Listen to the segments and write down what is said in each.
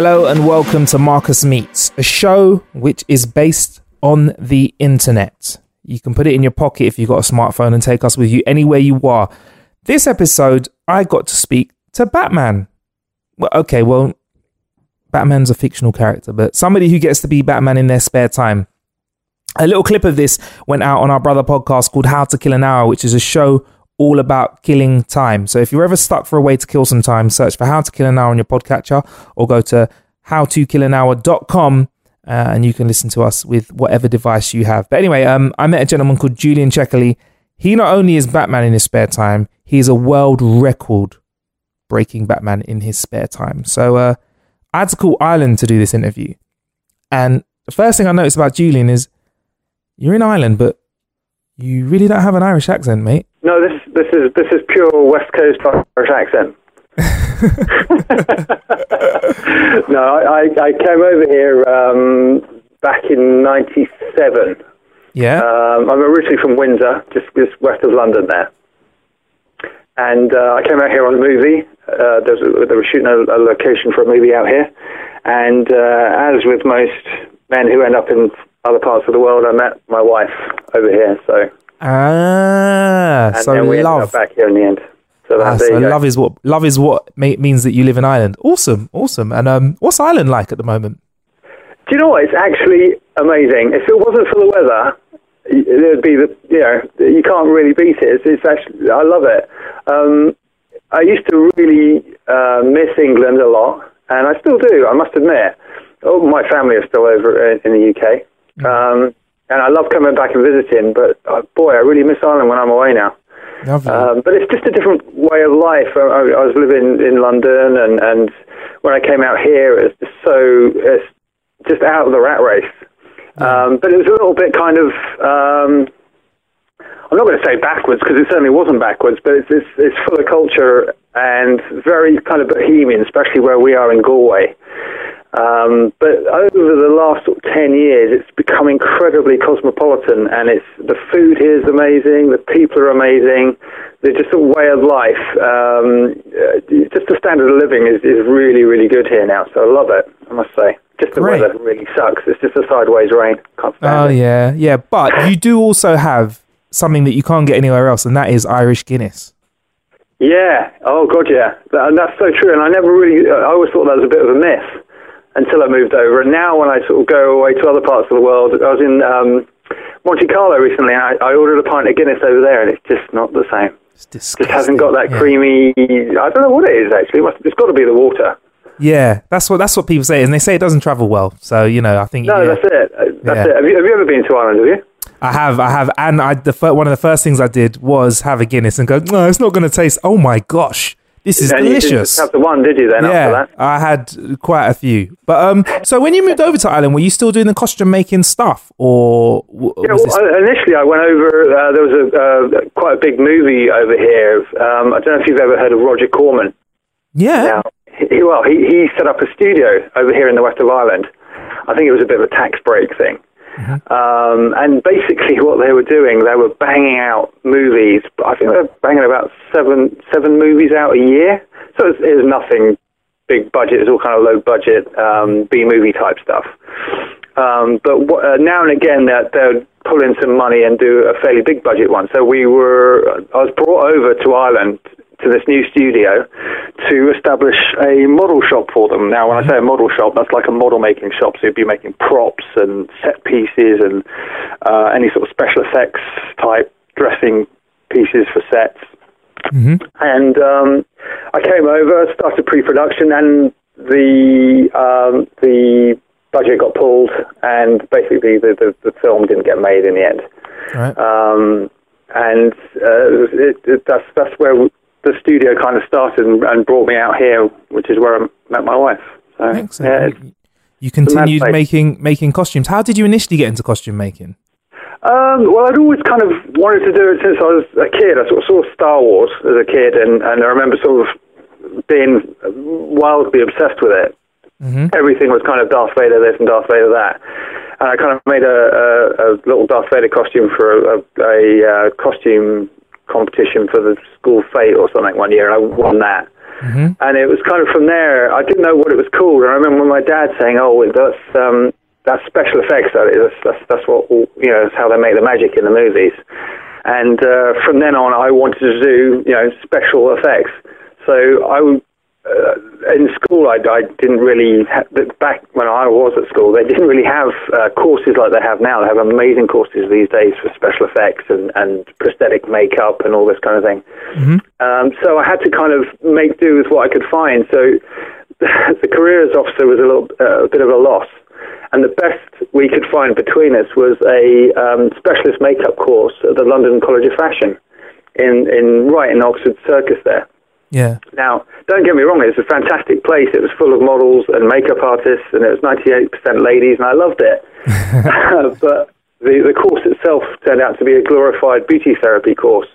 Hello and welcome to Marcus Meets, a show which is based on the internet. You can put it in your pocket if you've got a smartphone and take us with you anywhere you are. This episode, I got to speak to Batman. Well, okay, well, Batman's a fictional character, but somebody who gets to be Batman in their spare time. A little clip of this went out on our brother podcast called How to Kill an Hour, which is a show all about killing time. So if you're ever stuck for a way to kill some time, search for How to Kill an Hour on your podcatcher or go to howtokillanhour.com uh, and you can listen to us with whatever device you have. But anyway, um, I met a gentleman called Julian Checkley. He not only is Batman in his spare time, he's a world record breaking Batman in his spare time. So uh, I had to call Ireland to do this interview. And the first thing I noticed about Julian is you're in Ireland, but you really don't have an Irish accent, mate. No, this this is this is pure West Coast Irish accent. no, I, I came over here um, back in '97. Yeah. Um, I'm originally from Windsor, just just west of London there. And uh, I came out here on a movie. Uh, there was, they were shooting a, a, location for a movie out here. And uh, as with most men who end up in other parts of the world, I met my wife over here. So ah, and so then we love. ended up back here in the end. So, Ah, so love is what love is what ma- means that you live in Ireland. Awesome, awesome. And um, what's Ireland like at the moment? Do you know what? It's actually amazing. If it wasn't for the weather, there'd be the you know you can't really beat it. It's, it's actually I love it. Um, I used to really uh, miss England a lot, and I still do. I must admit. Oh, my family are still over in, in the UK, um, and I love coming back and visiting. But uh, boy, I really miss Ireland when I'm away now. Um, but it's just a different way of life. I, I I was living in London, and, and when I came out here, it was just so it's just out of the rat race. Um, but it was a little bit kind of. Um, I'm not going to say backwards because it certainly wasn't backwards, but it's, it's it's full of culture and very kind of bohemian, especially where we are in Galway. Um, but over the last sort of 10 years, it's become incredibly cosmopolitan, and it's the food here is amazing, the people are amazing, the just a way of life, um, uh, just the standard of living is, is really, really good here now. So I love it, I must say. Just the Great. weather really sucks. It's just a sideways rain. Can't stand oh it. yeah, yeah. But you do also have something that you can't get anywhere else, and that is Irish Guinness. Yeah. Oh God, yeah. That, and that's so true. And I never really. I always thought that was a bit of a myth until I moved over. And now, when I sort of go away to other parts of the world, I was in um, Monte Carlo recently, and I, I ordered a pint of Guinness over there, and it's just not the same. It's Just hasn't got that Yeah. creamy. I don't know what it is actually. It's got to be the water. Yeah, that's what that's what people say, and they say it doesn't travel well. So you know, I think No, yeah. that's it. Uh, That's Yeah. it. Have you, have you ever been to Ireland? Have you? I have, I have, and I the fir- one of the first things I did was have a Guinness and go, no, it's not going to taste. Oh my gosh, this is And you didn't delicious. have the one, did you? Then after yeah, that. I had quite a few. But um, so when you moved over to Ireland, were you still doing the costume making stuff, or Yeah, well, initially I went over. Uh, there was a uh, quite a big movie over here. Um, I don't know if you've ever heard of Roger Corman. yeah, Now, he, well, he, he set up a studio over here in the west of Ireland. I think it was a bit of a tax break thing. Um, and basically, what they were doing, they were banging out movies. I think they were banging about seven seven movies out a year. So it was, it was nothing big budget. It was all kind of low budget um, B movie type stuff. Um, but w- uh, now and again, that they'll pull in some money and do a fairly big budget one. So we were, I was brought over to Ireland to this new studio to establish a model shop for them. Now, when I say a model shop, that's like a model making shop. So you'd be making props and set pieces and uh, any sort of special effects type dressing pieces for sets. And um, I came over, started pre-production, and the um, the budget got pulled, and basically the, the, the film didn't get made in the end. Right. Um, and uh, it, it, that's that's where the studio kind of started and, and brought me out here, which is where I met my wife. So, yeah, Excellent. it's- You- continued making making costumes. How did you initially get into costume making? Um, well, I'd always kind of wanted to do it since I was a kid. I sort of saw Star Wars as a kid, and, and I remember sort of being wildly obsessed with it. Everything was kind of Darth Vader this and Darth Vader that. And I kind of made a, a, a little Darth Vader costume for a, a, a uh, costume competition for the school fete or something one year, and I won that. And it was kind of from there. I didn't know what it was called. And I remember my dad saying, "Oh, that's um, that's special effects. That is. That's, that's what you know. That's how they make the magic in the movies." And uh, from then on, I wanted to do you know special effects. So I would uh, in school, I, I didn't really ha- back when I was at school. They didn't really have uh, courses like they have now. They have amazing courses these days for special effects and, and prosthetic makeup and all this kind of thing. Um, so I had to kind of make do with what I could find. So the career as officer was a little uh, a bit of a loss. And the best we could find between us was a um, specialist makeup course at the London College of Fashion in, in right in Oxford Circus there. Yeah. Now, don't get me wrong, it was a fantastic place. It was full of models and makeup artists, and it was 98% ladies, and I loved it. but the, the course itself turned out to be a glorified beauty therapy course.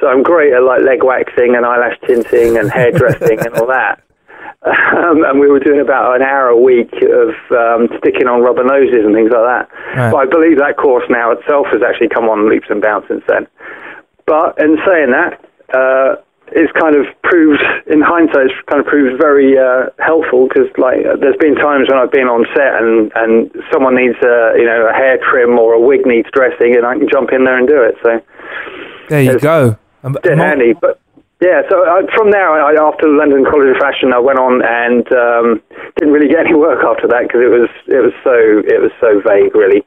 So I'm great at like leg waxing and eyelash tinting and hairdressing and all that. Um, and we were doing about an hour a week of um, sticking on rubber noses and things like that. Right. But I believe that course now itself has actually come on leaps and bounds since then. But in saying that, uh, it's kind of proved, in hindsight, it's kind of proved very uh, helpful because, like, uh, there's been times when I've been on set and, and someone needs a, you know, a hair trim or a wig needs dressing, and I can jump in there and do it. So There you go. Dead mo- handy. But yeah, so I, from there, I, after London College of Fashion, I went on and um, didn't really get any work after that because it was it was so it was so vague, really.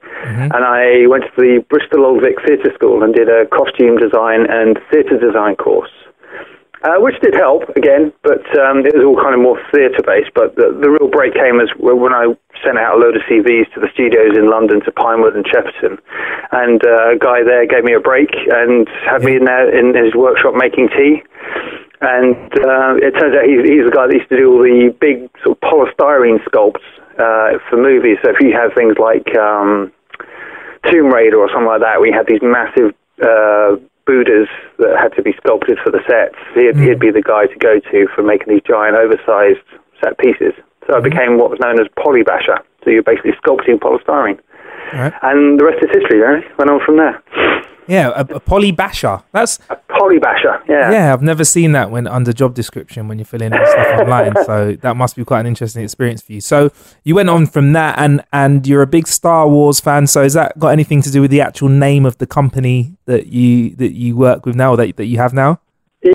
And I went to the Bristol Old Vic Theatre School and did a costume design and theatre design course. Uh, which did help again, but um, it was all kind of more theatre based. But the, the real break came as when I sent out a load of CVs to the studios in London, to Pinewood and Shepperton, and uh, a guy there gave me a break and had me in there in his workshop making tea. And uh, it turns out he's, he's the guy that used to do all the big sort of polystyrene sculpts uh, for movies. So if you have things like um, Tomb Raider or something like that, we had these massive uh, Buddhas that had to be sculpted for the sets. He'd, he'd mm. be the guy to go to for making these giant, oversized set pieces. So I mm. became what was known as polybasher. So you're basically sculpting polystyrene. Right. And the rest is history, really. Went on from there. Yeah, a, a poly basher. That's Polybasher, yeah. yeah. I've never seen that when under job description when you're filling in stuff online. So that must be quite an interesting experience for you. So you went on from that, and and you're a big Star Wars fan. So has that got anything to do with the actual name of the company that you that you work with now, or that that you have now?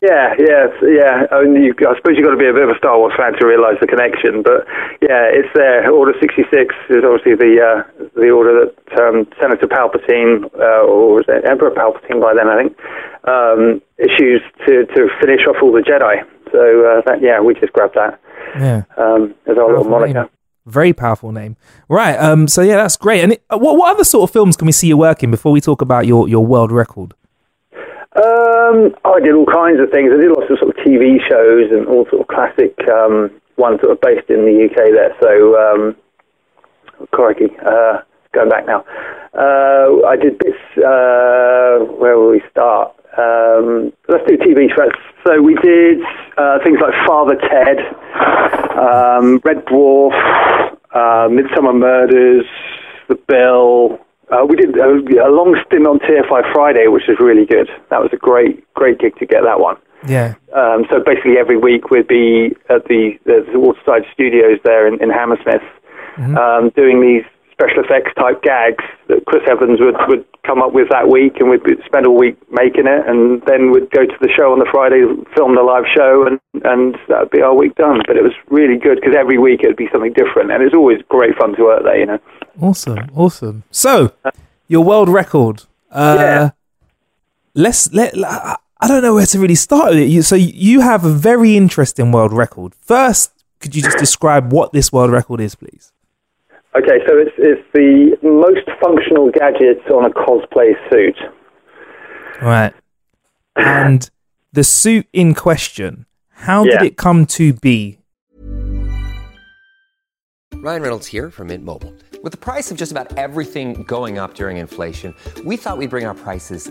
Yeah, yeah, yeah. I, mean, you, I suppose you've got to be a bit of a Star Wars fan to realise the connection, but yeah, it's there. Order 66 is obviously the uh, the order that um, Senator Palpatine, uh, or was it Emperor Palpatine by then, I think, um, issues to, to finish off all the Jedi. So, uh, that, yeah, we just grabbed that Yeah. um, as our little Powerful name. moniker. Very powerful name. Right. Um. So yeah, that's great. And it, what what other sort of films can we see you working before we talk about your your world record? Um, I did all kinds of things. I did lots of sort of TV shows and all sort of classic um, ones that were based in the UK there. So, um, crikey, uh, going back now. Uh, I did bits. Uh, where will we start? Um, let's do TV shows. So we did uh, things like Father Ted, um, Red Dwarf, uh, Midsomer Murders, The Bill. Uh, we did a, a long stint on TFI Friday, which was really good. That was a great, great gig to get that one. Yeah. Um, so basically, every week we'd be at the, the Waterside Studios there in, in Hammersmith, um, doing these special effects type gags that Chris Evans would, would come up with that week, and we'd spend all week making it, and then we'd go to the show on the Friday, film the live show, and and that'd be our week done. But it was really good because every week it would be something different, and it's always great fun to work there. You know. Awesome, awesome. So, your world record. Uh, Yeah. Let's let. I don't know where to really start with it. You, so you have a very interesting world record. First, could you just describe what this world record is, please? Okay, so it's it's the most functional gadgets on a cosplay suit. Right. And the suit in question, how Yeah. did it come to be? Ryan Reynolds here from Mint Mobile. With the price of just about everything going up during inflation, we thought we'd bring our prices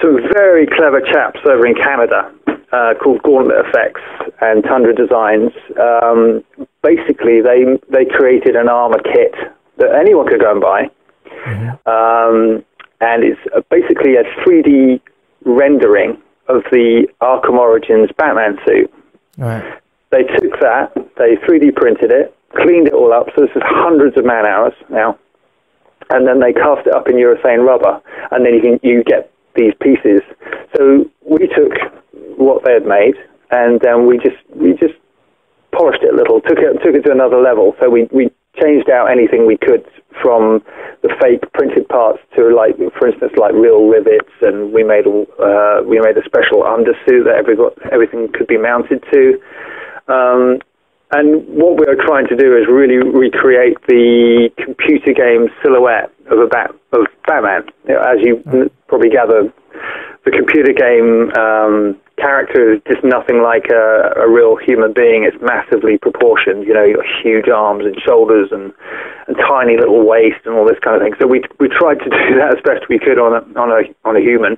some very clever chaps over in Canada uh, called Gauntlet Effects and Tundra Designs. Um, basically, they they created an armor kit that anyone could go and buy, um, and it's basically a 3D rendering of the Arkham Origins Batman suit. Right. They took that, they 3D printed it, cleaned it all up. So this is hundreds of man hours now, and then they cast it up in urethane rubber, and then you can you get these pieces. So we took what they had made, and then we just we just polished it a little, took it took it to another level. So we we changed out anything we could from the fake printed parts to like, for instance, like real rivets, and we made uh, we made a special undersuit that every everything could be mounted to. Um, and what we are trying to do is really recreate the computer game silhouette of a bat of Batman. You know, as you n- probably gather, the computer game um, character is just nothing like a, a real human being. It's massively proportioned. You know, you've got huge arms and shoulders and, and tiny little waist and all this kind of thing. So we we tried to do that as best we could on a on a on a human.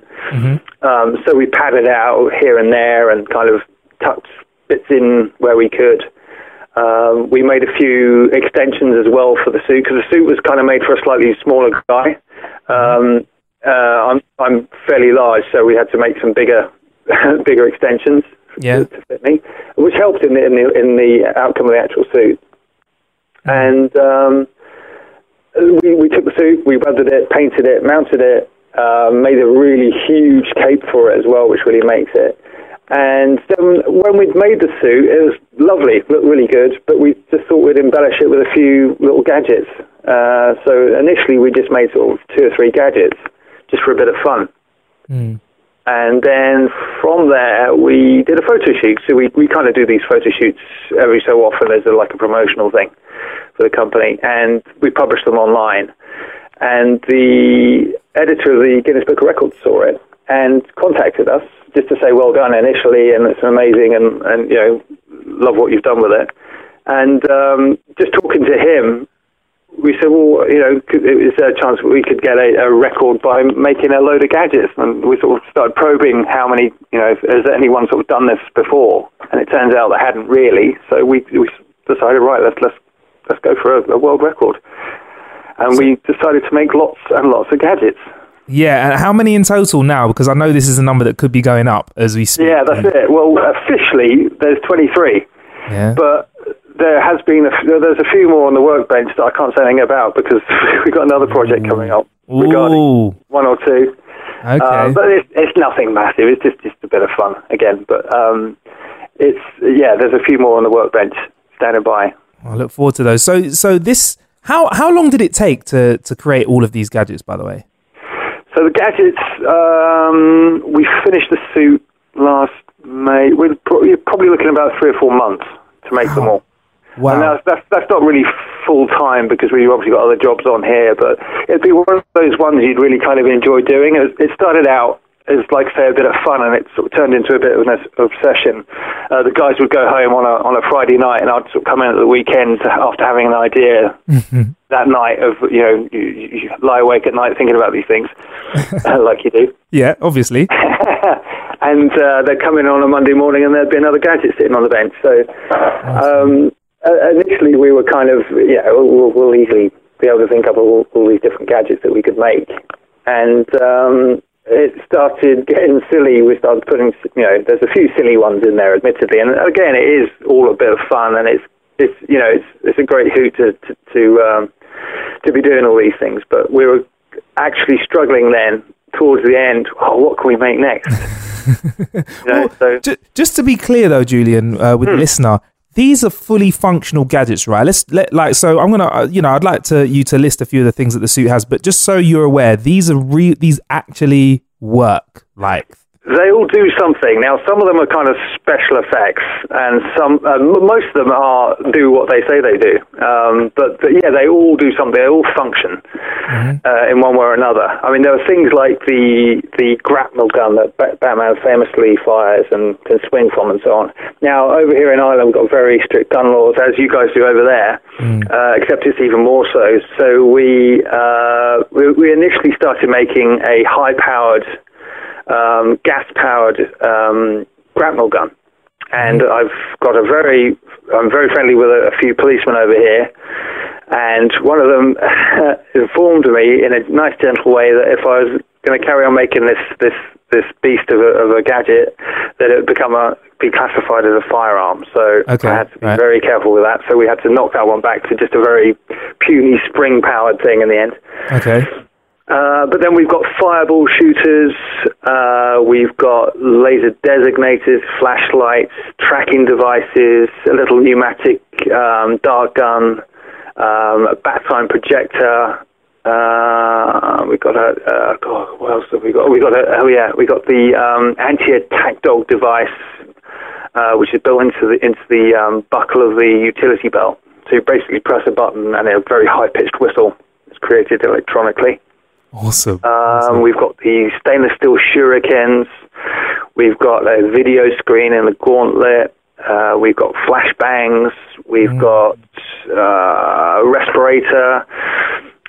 Um, so we padded out here and there and kind of tucked bits in where we could. Um, we made a few extensions as well for the suit because the suit was kind of made for a slightly smaller guy. Um, uh, I'm I'm fairly large, so we had to make some bigger bigger extensions Yeah. to, fit me, which helped in the, in the in the outcome of the actual suit. And um, we we took the suit, we weathered it, painted it, mounted it, uh, made a really huge cape for it as well, which really makes it. And then when we'd made the suit, it was lovely, looked really good, but we just thought we'd embellish it with a few little gadgets. Uh, so initially we just made sort of two or three gadgets, just for a bit of fun. And then from there, we did a photo shoot. So we, we kind of do these photo shoots every so often as a, like a promotional thing for the company. And we publish them online. And the editor of the Guinness Book of Records saw it and contacted us just to say, well done initially, and it's amazing, and, and you know, love what you've done with it. And um, just talking to him, we said, well, you know, is there a chance we could get a, a record by making a load of gadgets? And we sort of started probing how many, you know, has anyone sort of done this before? And it turns out they hadn't really. So we, we decided, right, let's let's let's go for a, a world record. And we decided to make lots and lots of gadgets. Yeah, and how many in total now? Because I know this is a number that could be going up as we speak. Yeah, that's it. Well, officially, there's 23. Yeah. but there has been a, there's a few more on the workbench that I can't say anything about because we've got another project coming up regarding Ooh. one or two. Okay. Uh, but it's, it's nothing massive. It's just just a bit of fun again. But um, it's yeah, there's a few more on the workbench standing by. I look forward to those. So, so this how how long did it take to to create all of these gadgets? By the way. So the gadgets, um, we finished the suit last May. We're pro- you're probably looking about three or four months to make them all. Wow. And that's, that's, that's not really full time because we've obviously got other jobs on here, but it'd be one of those ones you'd really kind of enjoy doing. It, it started out as like say a bit of fun, and it sort of turned into a bit of an obsession. Uh, the guys would go home on a on a Friday night, and I'd sort of come in at the weekend after having an idea that night of you know you, you lie awake at night thinking about these things, uh, like you do. Yeah, obviously. and uh, they'd come in on a Monday morning, and there'd be another gadget sitting on the bench. So um, uh, initially, we were kind of yeah, we'll, we'll easily be able to think up all, all these different gadgets that we could make, and um, it started getting silly. We started putting, you know, there's a few silly ones in there, admittedly, and again, it is all a bit of fun, and it's, it's, you know, it's, it's a great hoot to, to, to, um, to be doing all these things. But we were actually struggling then towards the end. Oh, what can we make next? you know, Well, so ju- just to be clear, though, Julian, uh, Hmm. with the listener, these are fully functional gadgets, right? Let's let like so. I'm gonna, uh, you know, I'd like to you to list a few of the things that the suit has, but just so you're aware, these are re- these actually work. Like, They all do something. Now, some of them are kind of special effects, and some, uh, most of them are do what they say they do. Um, but, but yeah, they all do something. They all function uh, in one way or another. I mean, there are things like the the grapnel gun that Batman famously fires and can swing from, and so on. Now, over here in Ireland, we've got very strict gun laws, as you guys do over there. Uh, except it's even more so. So we uh, we, we initially started making a high-powered um, gas-powered um, grapnel gun, and I've got a very, I'm very friendly with a, a few policemen over here, and one of them informed me in a nice, gentle way that if I was going to carry on making this this this beast of a, of a gadget, that it would become a be classified as a firearm. So Okay, I had to be right. very careful with that. So we had to knock that one back to just a very puny spring-powered thing in the end. okay, Uh, but then we've got fireball shooters, uh, we've got laser designators, flashlights, tracking devices, a little pneumatic um, dart gun, um, a bat sign projector. Uh, we've got a uh, God, what else have we got? We got a oh yeah, we got the um, anti-attack dog device, uh, which is built into the into the um, buckle of the utility belt. So you basically press a button and a very high-pitched whistle is created electronically. Awesome. Um, we've got the stainless steel shurikens. We've got a video screen in the gauntlet. Uh, we've got flashbangs. We've got uh, respirator,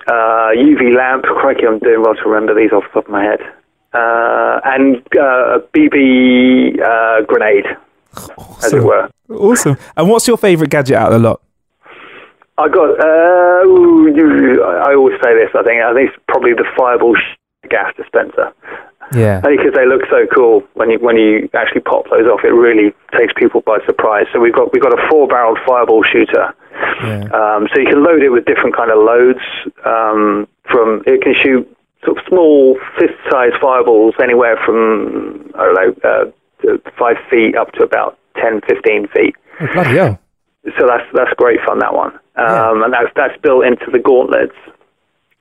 uh, UV lamp. Crikey, I'm doing well to remember these off the top of my head. Uh, and uh, a BB uh, grenade, as it were. awesome. And what's your favorite gadget out of the lot? I got. Uh, I always say this. I think. I think it's probably the fireball sh- gas dispenser. Yeah. Only because they look so cool when you when you actually pop those off, it really takes people by surprise. So we've got we've got a four-barreled fireball shooter. Yeah. Um, so you can load it with different kind of loads. Um, from it can shoot sort of small fist-sized fireballs anywhere from I don't know uh, five feet up to about 10, 15 feet. Oh, bloody hell. So that's that's great fun that one. Um, and that's that's built into the gauntlets.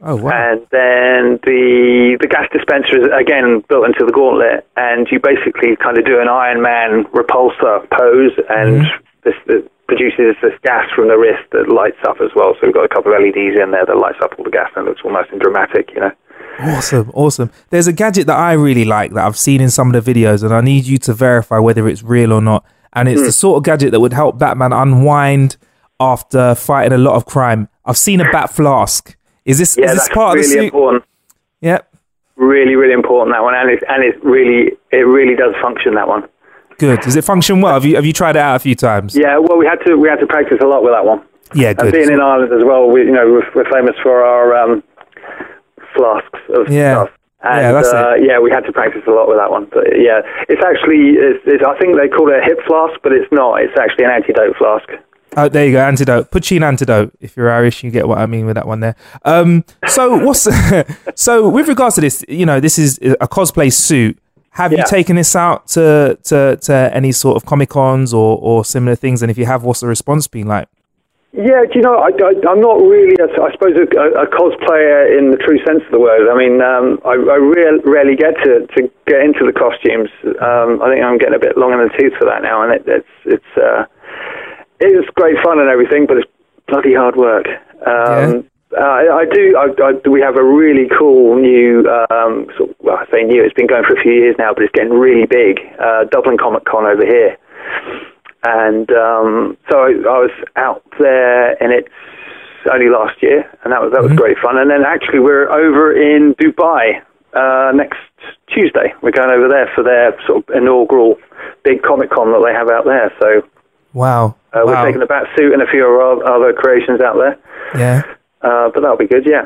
Oh wow. And then the the gas dispenser is again built into the gauntlet, and you basically kind of do an Iron Man repulsor pose, and this, this produces this gas from the wrist that lights up as well. So we've got a couple of LEDs in there that lights up all the gas, and it looks almost dramatic, you know. Awesome, awesome. There's a gadget that I really like that I've seen in some of the videos, and I need you to verify whether it's real or not. And it's the sort of gadget that would help Batman unwind after fighting a lot of crime. I've seen a bat flask. Is this Yeah, is this part really of the suit? important. Yep. Really, really important that one, and it and it really it really does function that one. Good. Does it function well? Have you have you tried it out a few times? Yeah, well, we had to we had to practice a lot with that one. Yeah, And good. being in Ireland as well, we, you know, we're, we're famous for our um, flasks of Yeah. stuff. And, Yeah, that's uh, yeah, we had to practice a lot with that one. But yeah, it's actually, it's, it's, I think they call it a hip flask, but it's not. It's actually an antidote flask. Oh, there you go. Antidote. Poitín antidote. If you're Irish, you get what I mean with that one there. Um, so what's so with regards to this? You know, this is a cosplay suit. Have you taken this out to, to, to any sort of comic cons or, or similar things? And if you have, what's the response been like? Yeah, do you know, I, I, I'm not really, a, I suppose, a, a cosplayer in the true sense of the word. I mean, um, I, I real, rarely get to, to get into the costumes. Um, I think I'm getting a bit long in the tooth for that now, and it, it's it's uh, it's great fun and everything, but it's bloody hard work. Um, Uh, I do. I, I, we have a really cool new. Um, sort of, well, I say new. It's been going for a few years now, but it's getting really big. Uh, Dublin Comic Con over here, and um, so I, I was out there, and it's only last year, and that was that was Mhm. great fun. And then actually, we're over in Dubai uh, next Tuesday. We're going over there for their sort of inaugural big Comic Con that they have out there. So Wow. uh, we're taking the bat suit and a few other creations out there. yeah. Uh, but that'll be good, yeah.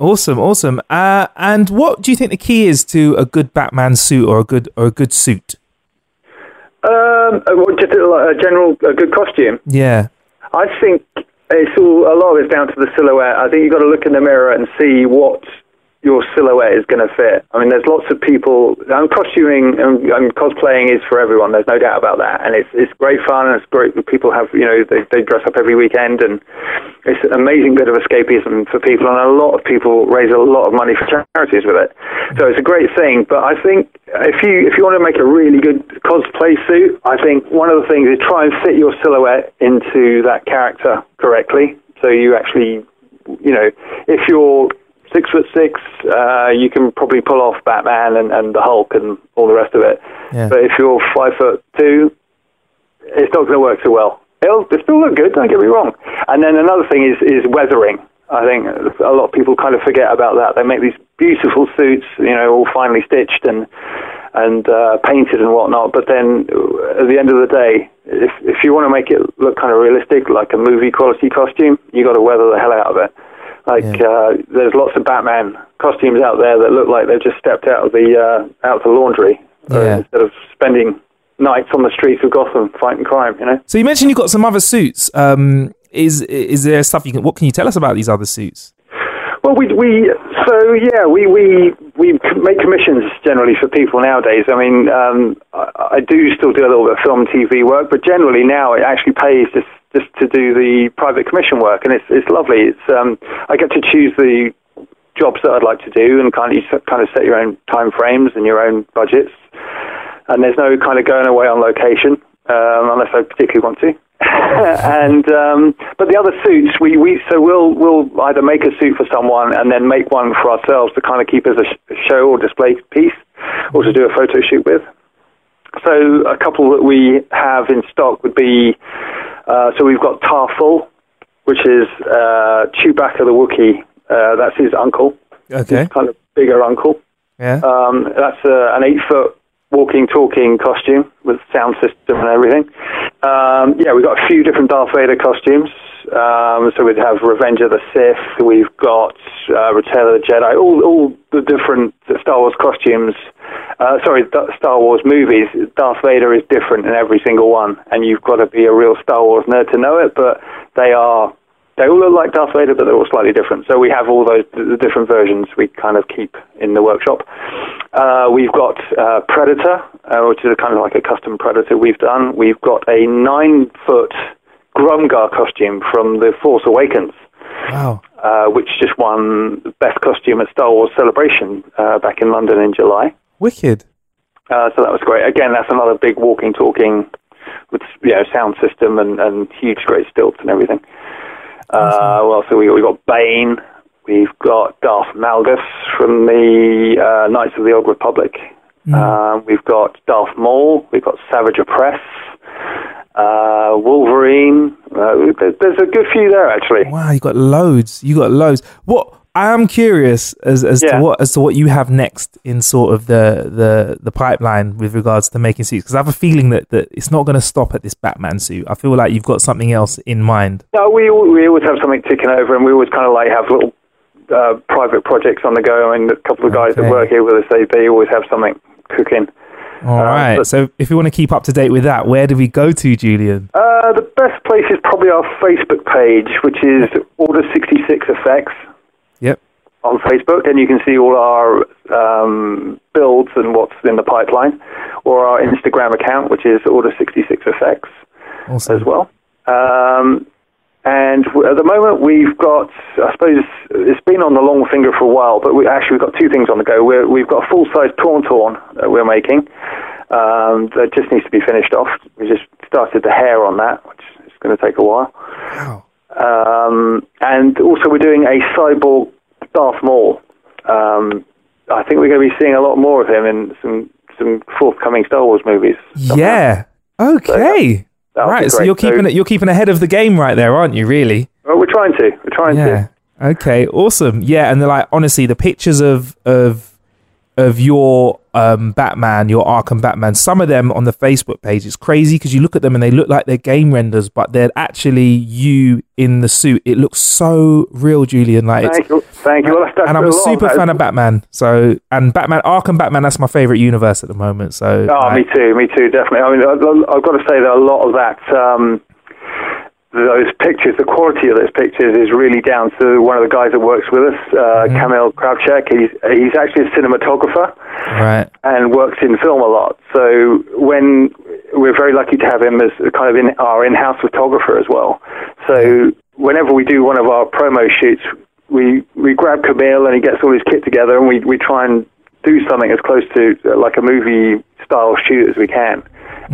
Awesome, awesome. Uh, and what do you think the key is to a good Batman suit or a good or a good suit? Um, uh, just a, a general, a good costume. Yeah. I think it's all a lot of it's down to the silhouette. I think you've got to look in the mirror and see what your silhouette is going to fit. I mean, there's lots of people. And costuming and, and cosplaying is for everyone. There's no doubt about that, and it's it's great fun and it's great. People have you know they they dress up every weekend, and it's an amazing bit of escapism for people. And a lot of people raise a lot of money for charities with it. So it's a great thing. But I think if you if you want to make a really good cosplay suit, I think one of the things is try and fit your silhouette into that character correctly. So you actually, you know, if you're six foot six, uh, you can probably pull off Batman and, and the Hulk and all the rest of it. Yeah. But if you're five foot two, it's not going to work so well. It'll, it'll still look good, don't get me wrong. And then another thing is, is weathering. I think a lot of people kind of forget about that. They make these beautiful suits, you know, all finely stitched and and uh, painted and whatnot. But then uh, at the end of the day, if if you want to make it look kind of realistic, like a movie quality costume, you got to weather the hell out of it. Like uh, there's lots of Batman costumes out there that look like they've just stepped out of the uh, out of the laundry Yeah. instead of spending nights on the streets of Gotham fighting crime. You know. So you mentioned you've got some other suits. Um, is is there stuff you can? What can you tell us about these other suits? Well, we we so yeah we we we make commissions generally for people nowadays. I mean, um, I, I do still do a little bit of film TV work, but generally now it actually pays just just to do the private commission work, and it's it's lovely. It's um, I get to choose the jobs that I'd like to do, and kind of kind of set your own time frames and your own budgets, and there's no kind of going away on location um, unless I particularly want to. and um, but the other suits, we, we so we'll we'll either make a suit for someone and then make one for ourselves to kind of keep as a sh- show or display piece, or to do a photo shoot with. So a couple that we have in stock would be uh, so we've got Tarfful, which is uh, Chewbacca the Wookiee. Uh, that's his uncle, Okay. kind of bigger uncle. Yeah. Um, that's uh, an eight foot walking, talking costume with sound system and everything. Um, yeah, we've got a few different Darth Vader costumes. Um, so we'd have Revenge of the Sith. We've got uh, Return of the Jedi. All, all the different Star Wars costumes. Uh, sorry, Star Wars movies. Darth Vader is different in every single one, and you've got to be a real Star Wars nerd to know it. But they are they all look like Darth Vader, but they're all slightly different. So we have all those the different versions we kind of keep in the workshop. Uh, we've got uh, Predator, uh, which is kind of like a custom Predator we've done. We've got a nine foot Grummgar costume from The Force Awakens, Wow. uh, which just won best costume at Star Wars Celebration uh, back in London in July. Wicked. Uh, so that was great. Again, that's another big walking, talking with you know sound system and, and huge, great stilts and everything. Uh, well, so we we got Bane, we've got Darth Malgus from the uh, Knights of the Old Republic. Um, we've got Darth Maul. We've got Savage Opress. Uh, Wolverine. Uh, there's a good few there actually. Wow, you got loads. You got loads. What I am curious as as Yeah. to what as to what you have next in sort of the the the pipeline with regards to making suits because I have a feeling that that it's not going to stop at this Batman suit. I feel like you've got something else in mind. No, we we always have something ticking over, and we always kind of like have little uh, private projects on the go. I mean, a couple of guys Okay. that work here with us, they, they always have something cooking. All Uh, right. but- so if you want to keep up to date with that, where do we go to, Julian? Uh, the best place is probably our Facebook page, which is Order 66 Effects Yep. on Facebook, and you can see all our um, builds and what's in the pipeline, or our Instagram account, which is Order 66 Effects Awesome. as well. Um, and at the moment, we've got, I suppose, it's been on the long finger for a while, but we actually we've got two things on the go. We're, we've got a full size Tauntaun that we're making um, that just needs to be finished off. We just started the hair on that, which is going to take a while. Wow. Um, and also, we're doing a cyborg Darth Maul. Um, I think we're going to be seeing a lot more of him in some some forthcoming Star Wars movies. Yeah. Okay. That'll right. So you're keeping So- it. You're keeping ahead of the game right there, aren't you? Really? Well, we're trying to. We're trying Yeah. to. Okay. Awesome. Yeah. And they're like, honestly, the pictures of of of your um, Batman, your Arkham Batman, some of them on the Facebook page, it's crazy because you look at them and they look like they're game renders, but they're actually you in the suit. It looks so real, Julian. Like, Thank you. Thank you. Well, and I'm a super fan of Batman. So, and Batman, Arkham Batman, that's my favorite universe at the moment. So, Oh, like, me too, me too, definitely. I mean, I- I've got to say that a lot of that, um, those pictures, the quality of those pictures is really down to one of the guys that works with us, uh, Kamil Kravchuk. He's he's actually a cinematographer right. and works in film a lot. So when we're very lucky to have him as kind of in our in-house photographer as well. So whenever we do one of our promo shoots, we we grab Kamil and he gets all his kit together and we we try and do something as close to uh, like a movie style shoot as we can.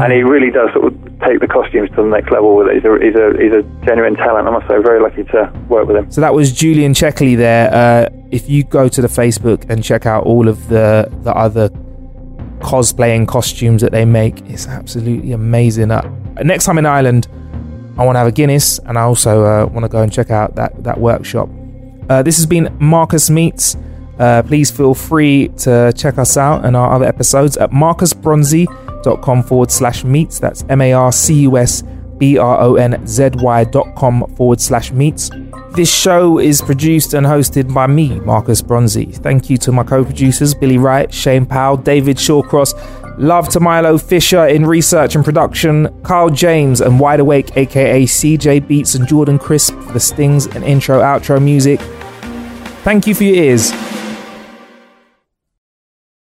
And he really does sort of take the costumes to the next level with it. He's a, he's a, he's a genuine talent. I must say, very lucky to work with him. So that was Julian Checkley there. Uh, if you go to the Facebook and check out all of the the other cosplaying costumes that they make, it's absolutely amazing. Uh, next time in Ireland, I want to have a Guinness, and I also uh, want to go and check out that that workshop. Uh, this has been Marcus Meets. Uh, please feel free to check us out and our other episodes at marcusbronzy.com forward slash meets. That's M A R C U S B R O N Z Y dot com forward slash meets. This show is produced and hosted by me, Marcus Bronzy. Thank you to my co producers, Billy Wright, Shane Powell, David Shawcross. Love to Milo Fisher in research and production, Carl James and Wide Awake, aka CJ Beats and Jordan Crisp for the stings and intro outro music. Thank you for your ears.